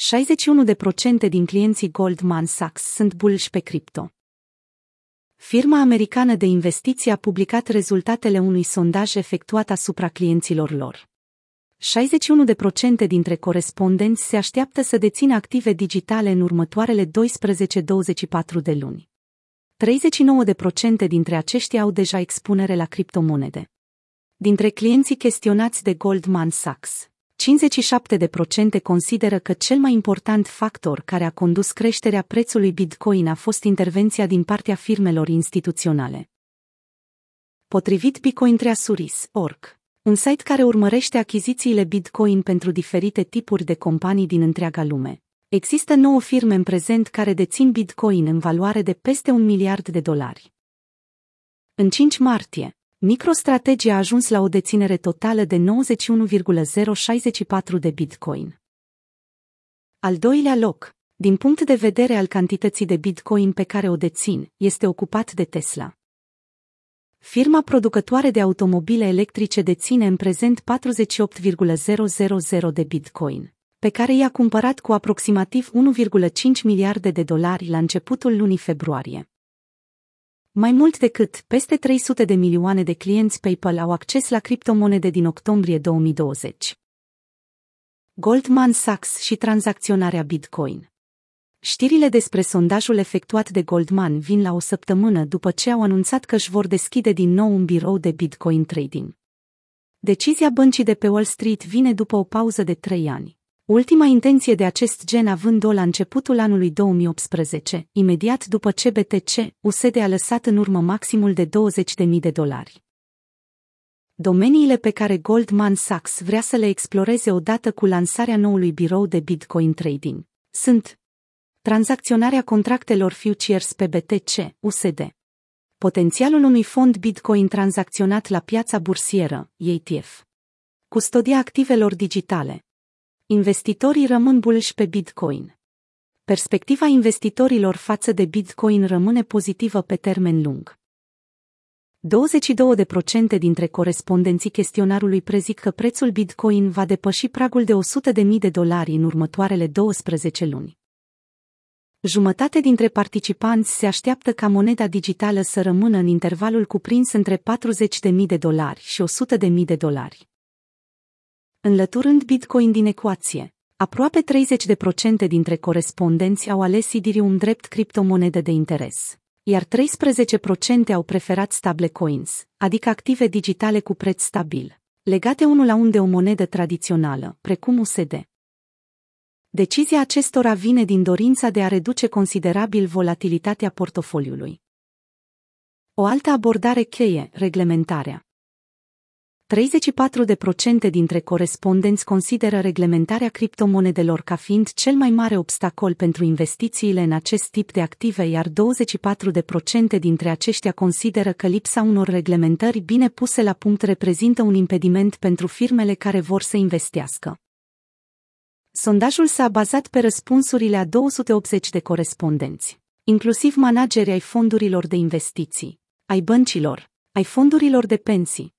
61% din clienții Goldman Sachs sunt bulși pe cripto. Firma americană de investiții a publicat rezultatele unui sondaj efectuat asupra clienților lor. 61% dintre corespondenți se așteaptă să dețină active digitale în următoarele 12-24 de luni. 39% dintre aceștia au deja expunere la criptomonede. Dintre clienții chestionați de Goldman Sachs, 57% consideră că cel mai important factor care a condus creșterea prețului Bitcoin a fost intervenția din partea firmelor instituționale. Potrivit Bitcoin Treasuries, org, un site care urmărește achizițiile Bitcoin pentru diferite tipuri de companii din întreaga lume. Există nouă firme în prezent care dețin Bitcoin în valoare de peste un miliard de dolari. În 5 martie, MicroStrategy a ajuns la o deținere totală de 91,064 de Bitcoin. Al doilea loc, din punct de vedere al cantității de Bitcoin pe care o dețin, este ocupat de Tesla. Firma producătoare de automobile electrice deține în prezent 48,000 de Bitcoin, pe care i-a cumpărat cu aproximativ 1,5 miliarde de dolari la începutul lunii februarie. Mai mult decât peste 300 de milioane de clienți PayPal au acces la criptomonede din octombrie 2020. Goldman Sachs și tranzacționarea Bitcoin Știrile despre sondajul efectuat de Goldman vin la o săptămână după ce au anunțat că își vor deschide din nou un birou de Bitcoin trading. Decizia băncii de pe Wall Street vine după o pauză de trei ani. Ultima intenție de acest gen având-o la începutul anului 2018, imediat după ce BTC, USD a lăsat în urmă maximul de 20.000 de dolari. Domeniile pe care Goldman Sachs vrea să le exploreze odată cu lansarea noului birou de Bitcoin Trading sunt tranzacționarea contractelor futures pe BTC, USD, potențialul unui fond Bitcoin tranzacționat la piața bursieră, ETF, custodia activelor digitale, Investitorii rămân bulși pe Bitcoin. Perspectiva investitorilor față de Bitcoin rămâne pozitivă pe termen lung. 22% dintre corespondenții chestionarului prezic că prețul Bitcoin va depăși pragul de 100.000 de dolari în următoarele 12 luni. Jumătate dintre participanți se așteaptă ca moneda digitală să rămână în intervalul cuprins între 40.000 de dolari și 100.000 de dolari. Înlăturând Bitcoin din ecuație, aproape 30% dintre corespondenți au ales Ethereum drept criptomonedă de interes, iar 13% au preferat stablecoins, adică active digitale cu preț stabil, legate unul la un de o monedă tradițională, precum USD. Decizia acestora vine din dorința de a reduce considerabil volatilitatea portofoliului. O altă abordare cheie, reglementarea. 34% dintre corespondenți consideră reglementarea criptomonedelor ca fiind cel mai mare obstacol pentru investițiile în acest tip de active, iar 24% dintre aceștia consideră că lipsa unor reglementări bine puse la punct reprezintă un impediment pentru firmele care vor să investească. Sondajul s-a bazat pe răspunsurile a 280 de corespondenți, inclusiv manageri ai fondurilor de investiții, ai băncilor, ai fondurilor de pensii,